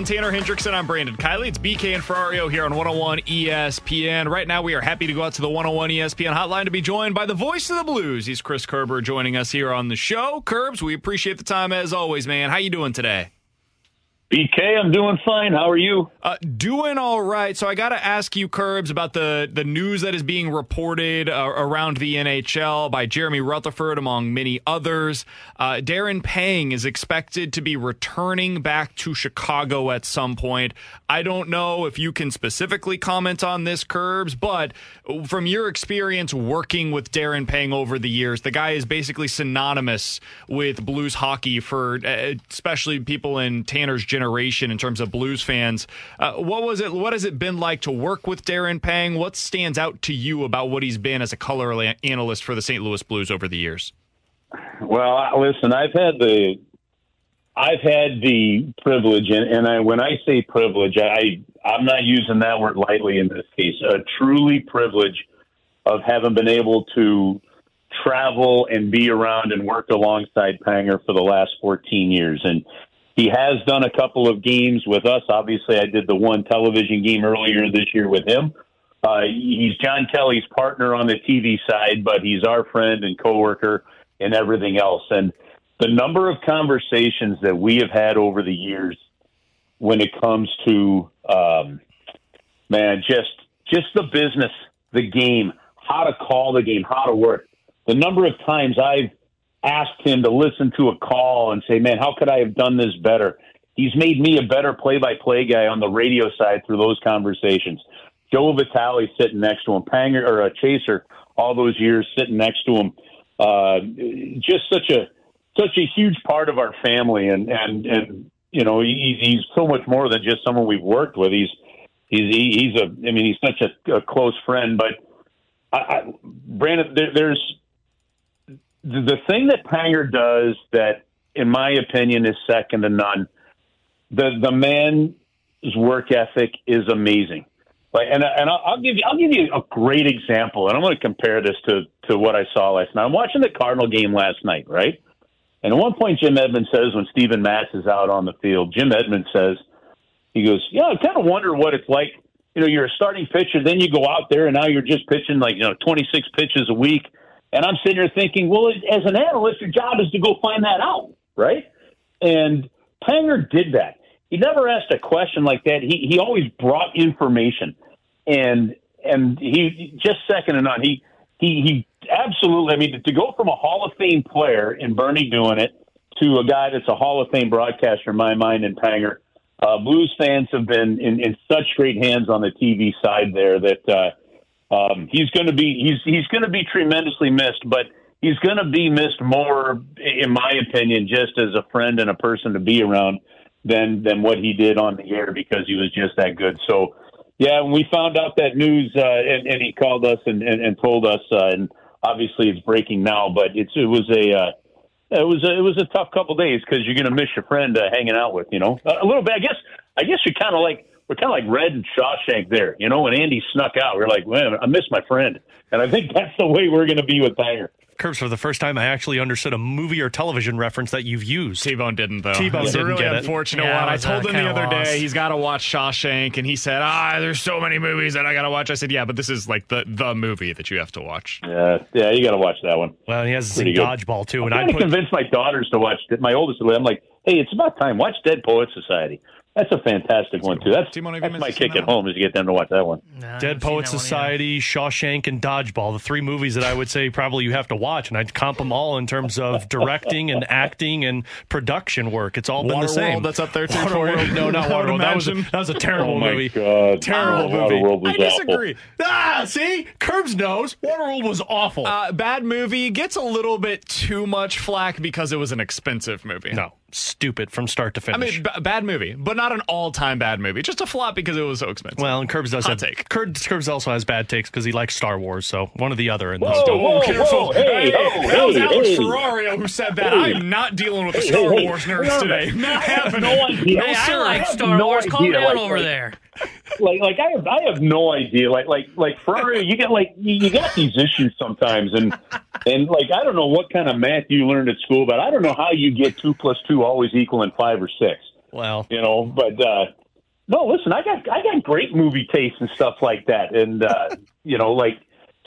And Tanner Hendrickson, I'm Brandon Kiley. It's BK and Ferrario here on 101 ESPN. Right now, we are happy to go out to the 101 ESPN hotline to be joined by the voice of the Blues. He's Chris Kerber joining us here on the show. Kerbs, we appreciate the time as always, man. How you doing today? BK, I'm doing fine. How are you? Uh, doing all right. So I got to ask you, Kerbs, about the the news that is being reported uh, around the NHL by Jeremy Rutherford, among many others. Uh, Darren Pang is expected to be returning back to Chicago at some point. I don't know if you can specifically comment on this, Kerbs, but from your experience working with Darren Pang over the years, the guy is basically synonymous with Blues hockey for uh, especially people in Tanner's generation in terms of Blues fans. Uh, what was it? What has it been like to work with Darren Pang? What stands out to you about what he's been as a color analyst for the St. Louis Blues over the years? Well, listen, I've had the I've had the privilege, and, and I, when I say privilege, I I'm not using that word lightly in this case. A truly privilege of having been able to travel and be around and work alongside Panger for the last 14 years, and he has done a couple of games with us. Obviously, I did the one television game earlier this year with him. Uh, he's John Kelly's partner on the TV side, but he's our friend and coworker and everything else. And the number of conversations that we have had over the years when it comes to um, man, just just the business, the game, how to call the game, how to work. The number of times I've asked him to listen to a call and say, "Man, how could I have done this better?" He's made me a better play-by-play guy on the radio side through those conversations. Joe Vitale sitting next to him, Panger or a Chaser, all those years sitting next to him. Uh, just such a such a huge part of our family, and and and you know he, he's so much more than just someone we've worked with. He's he's he's a I mean he's such a, a close friend. But I, I, Brandon, there, there's the thing that Panger does that, in my opinion, is second to none. The the man's work ethic is amazing. Like, and and I'll give you I'll give you a great example, and I'm going to compare this to to what I saw last night. I'm watching the Cardinal game last night, right? And at one point, Jim Edmonds says when Steven Matz is out on the field, Jim Edmonds says, he goes, "Yeah, I kind of wonder what it's like. You know, you're a starting pitcher, then you go out there, and now you're just pitching like you know 26 pitches a week." And I'm sitting here thinking, well, as an analyst, your job is to go find that out, right? And Panger did that. He never asked a question like that. He he always brought information, and and he just second to none. He he he absolutely. I mean, to go from a Hall of Fame player in Bernie doing it to a guy that's a Hall of Fame broadcaster in my mind in Panger. Uh, Blues fans have been in, in such great hands on the TV side there that uh, um, he's going to be he's he's going to be tremendously missed, but he's going to be missed more, in my opinion, just as a friend and a person to be around than than what he did on the air because he was just that good. So, yeah, when we found out that news, uh, and, and he called us and, and, and told us, uh, and obviously it's breaking now, but it's it was a uh, it was a, it was a tough couple days because you're going to miss your friend uh, hanging out with, you know, a little bit. I guess I guess you're kind of like we're kind of like Red and Shawshank there. You know, when Andy snuck out, we are like, man, I miss my friend. And I think that's the way we're going to be with Panger. Kerbs for the first time I actually understood a movie or television reference that you've used. T Bone didn't though. T Bone didn't really get unfortunate it. one. I told him the other lost. day he's got to watch Shawshank, and he said, "Ah, there's so many movies that I got to watch." I said, "Yeah, but this is like the the movie that you have to watch." Yeah, yeah, you got to watch that one. Well, he has Pretty good. dodgeball too, I'm and I trying to put convince my daughters to watch it. My oldest, I'm like, hey, it's about time. Watch Dead Poet Society. That's a fantastic one too. That's, Timon, that's my kick that at home is to get them to watch that one. Dead Poet Society, Shawshank, and Dodgeball, the three movies that I would say probably you have to watch, and I'd comp them all in terms of directing and acting and production work. It's all been the same. Waterworld, that's up there too for you. Waterworld, no, not Waterworld. That was a, that was a terrible Oh my movie. god, Terrible Oh, movie. Waterworld was I awful. disagree. Ah, see, Kerbs knows Waterworld was awful. Uh, bad movie gets a little bit too much flack because it was an expensive movie. no, stupid from start to finish. I mean, b- bad movie, but not an all-time bad movie. Just a flop because it was so expensive. Well, and Kerbs does Hot have take. Kerbs, Kerbs also has bad takes because he likes Star Wars, so one or the other. In this. Whoa, whoa, careful. whoa, hey, oh, that was hey, Alex hey. Ferrario who said that. I am not dealing with the Star hey, Wars hey. nerds today. Not happening. No idea. No, Hey, I like Star no Wars. Calm idea, down like- over like- there. Like like I have I have no idea. Like like like Ferrari, you get like you, you got these issues sometimes, and and like I don't know what kind of math you learned at school, but I don't know how you get two plus two always equaling five or six. Well, You know, but uh, no, listen, I got I got great movie taste and stuff like that, and uh, you know, like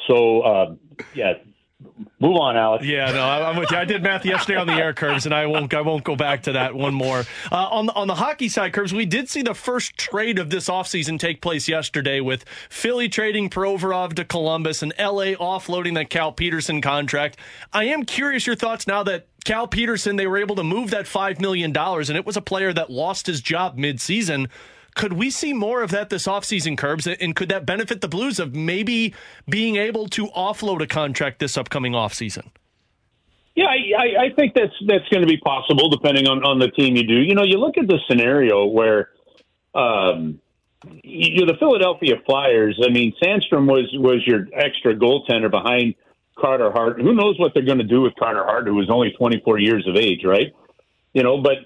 so um, yeah. Move on, Alex. Yeah, no, I'm with you. I did math yesterday on the air Kerbs, and I won't. I won't go back to that one more. Uh, on the on the hockey side, Kerbs, we did see the first trade of this offseason take place yesterday with Philly trading Provorov to Columbus and LA offloading that Cal Petersen contract. I am curious your thoughts now that Cal Petersen they were able to move that five million dollars, and it was a player that lost his job mid-season. Could we see more of that this offseason, Kerbs? And could that benefit the Blues of maybe being able to offload a contract this upcoming offseason? Yeah, I, I, think that's that's going to be possible depending on, on the team you do. You know, you look at the scenario where um, you're the Philadelphia Flyers. I mean, Sandstrom was was your extra goaltender behind Carter Hart. Who knows what they're going to do with Carter Hart, who was only 24 years of age, right? You know, but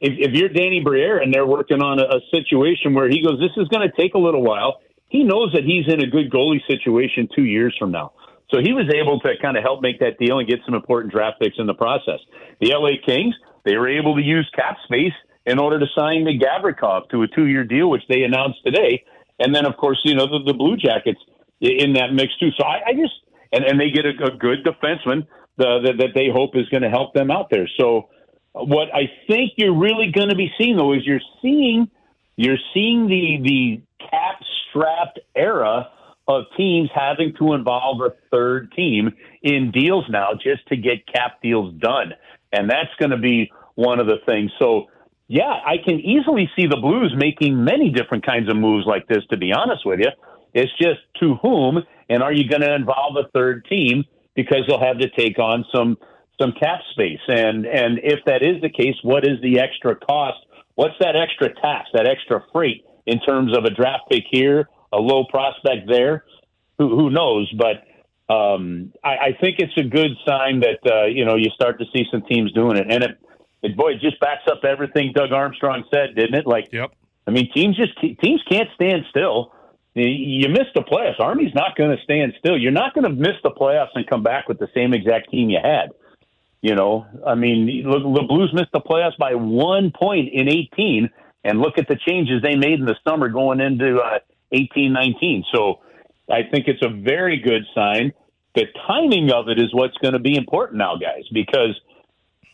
if, if you're Danny Briere and they're working on a, a situation where he goes, this is going to take a little while. He knows that he's in a good goalie situation two years from now. So he was able to kind of help make that deal and get some important draft picks in the process. The LA Kings, they were able to use cap space in order to sign the Gavrikov to a two-year deal, which they announced today. And then, of course, you know the, the Blue Jackets in that mix too. So I, I just and and they get a, a good defenseman the, that that they hope is going to help them out there. So what I think you're really going to be seeing though is you're seeing you're seeing the the cap strapped era of teams having to involve a third team in deals now just to get cap deals done. And that's going to be one of the things. So, yeah, I can easily see the Blues making many different kinds of moves like this, to be honest with you. It's just to whom, and are you going to involve a third team because they'll have to take on some some cap space. And and if that is the case, what is the extra cost? What's that extra tax, that extra freight in terms of a draft pick here, a low prospect there? Who who knows? But um, I, I think it's a good sign that uh, you know you start to see some teams doing it, and it, it boy it just backs up everything Doug Armstrong said, didn't it? Like, Yep. I mean, teams just teams can't stand still. You- You miss the playoffs. Army's not going to stand still. You're not going to miss the playoffs and come back with the same exact team you had. You know, I mean, look, the Blues missed the playoffs by one point in 18, and look at the changes they made in the summer going into uh, 18, 19. So I think it's a very good sign. The timing of it is what's going to be important now, guys, because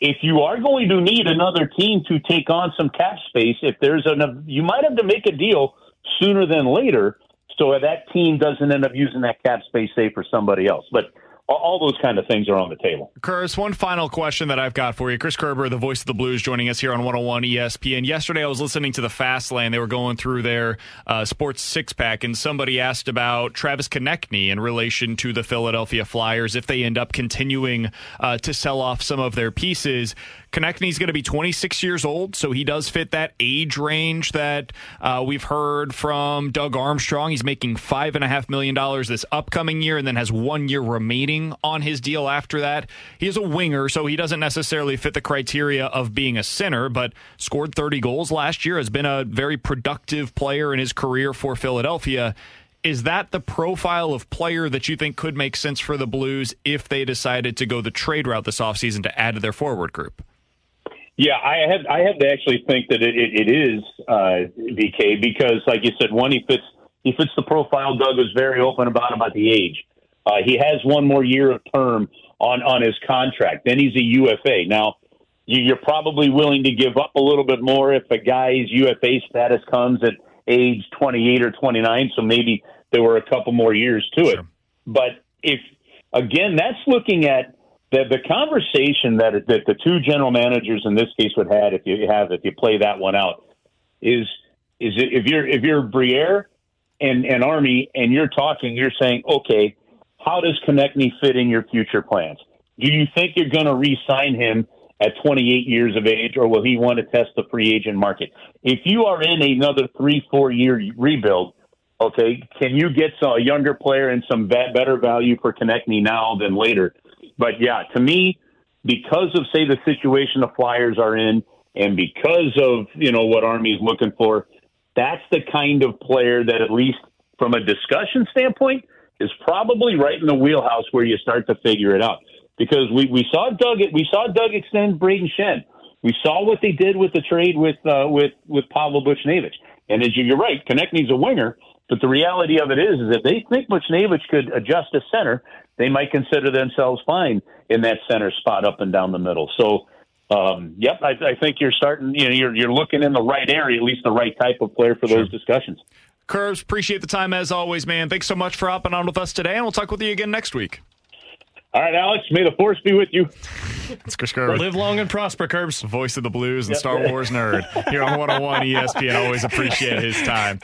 if you are going to need another team to take on some cap space, if there's an, you might have to make a deal sooner than later, so that team doesn't end up using that cap space, say, for somebody else. But all, those kind of things are on the table. Chris, one final question that I've got for you. Chris Kerber, the voice of the Blues, joining us here on 101 ESPN. Yesterday, I was listening to the Fast Lane. They were going through their uh, sports six pack, and somebody asked about Travis Konecny in relation to the Philadelphia Flyers if they end up continuing uh, to sell off some of their pieces. Konecny's going to be 26 years old, so he does fit that age range that uh, we've heard from Doug Armstrong. He's making five and a half million dollars this upcoming year, and then has one year remaining on his deal after that. He is a winger, so he doesn't necessarily fit the criteria of being a center, but scored 30 goals last year. Has been a very productive player in his career for Philadelphia. Is that the profile of player that you think could make sense for the Blues if they decided to go the trade route this offseason to add to their forward group? Yeah, I have I have to actually think that it, it, it is uh, BK because, like you said, one he fits he fits the profile. Doug was very open about about the age. Uh, he has one more year of term on on his contract. Then he's a UFA. Now you- you're probably willing to give up a little bit more if a guy's UFA status comes at age 28 or 29. So maybe there were a couple more years to it. Sure. But if again, that's looking at the the conversation that that the two general managers in this case would had if you have if you play that one out is is it, if you're if you're Briere and and Army and you're talking, you're saying, okay, how does Konecny fit in your future plans? Do you think you're going to re-sign him at 28 years of age, or will he want to test the free agent market? If you are in another three, four year rebuild, okay, can you get some, a younger player and some better value for Konecny now than later? But yeah, to me, because of say the situation the Flyers are in, and because of you know what Army is looking for, that's the kind of player that at least from a discussion standpoint is probably right in the wheelhouse where you start to figure it out. Because we, we saw Doug we saw Doug extend Brayden Schenn. We saw what they did with the trade with uh, with with Pavel Buchnevich. And as you, you're right, Konecny's a winger, but the reality of it is, is if they think Buchnevich could adjust to center, they might consider themselves fine in that center spot up and down the middle. So, um, yep, I, I think you're starting. You know, you're you're looking in the right area, at least the right type of player for sure. those discussions. Kerbs, appreciate the time as always, man. Thanks so much for hopping on with us today, and we'll talk with you again next week. All right, Alex. May the force be with you. It's Chris Kerr. Live long and prosper, Kerbs. Voice of the Blues and yep. Star Wars nerd here on 101 ESPN. Always appreciate his time.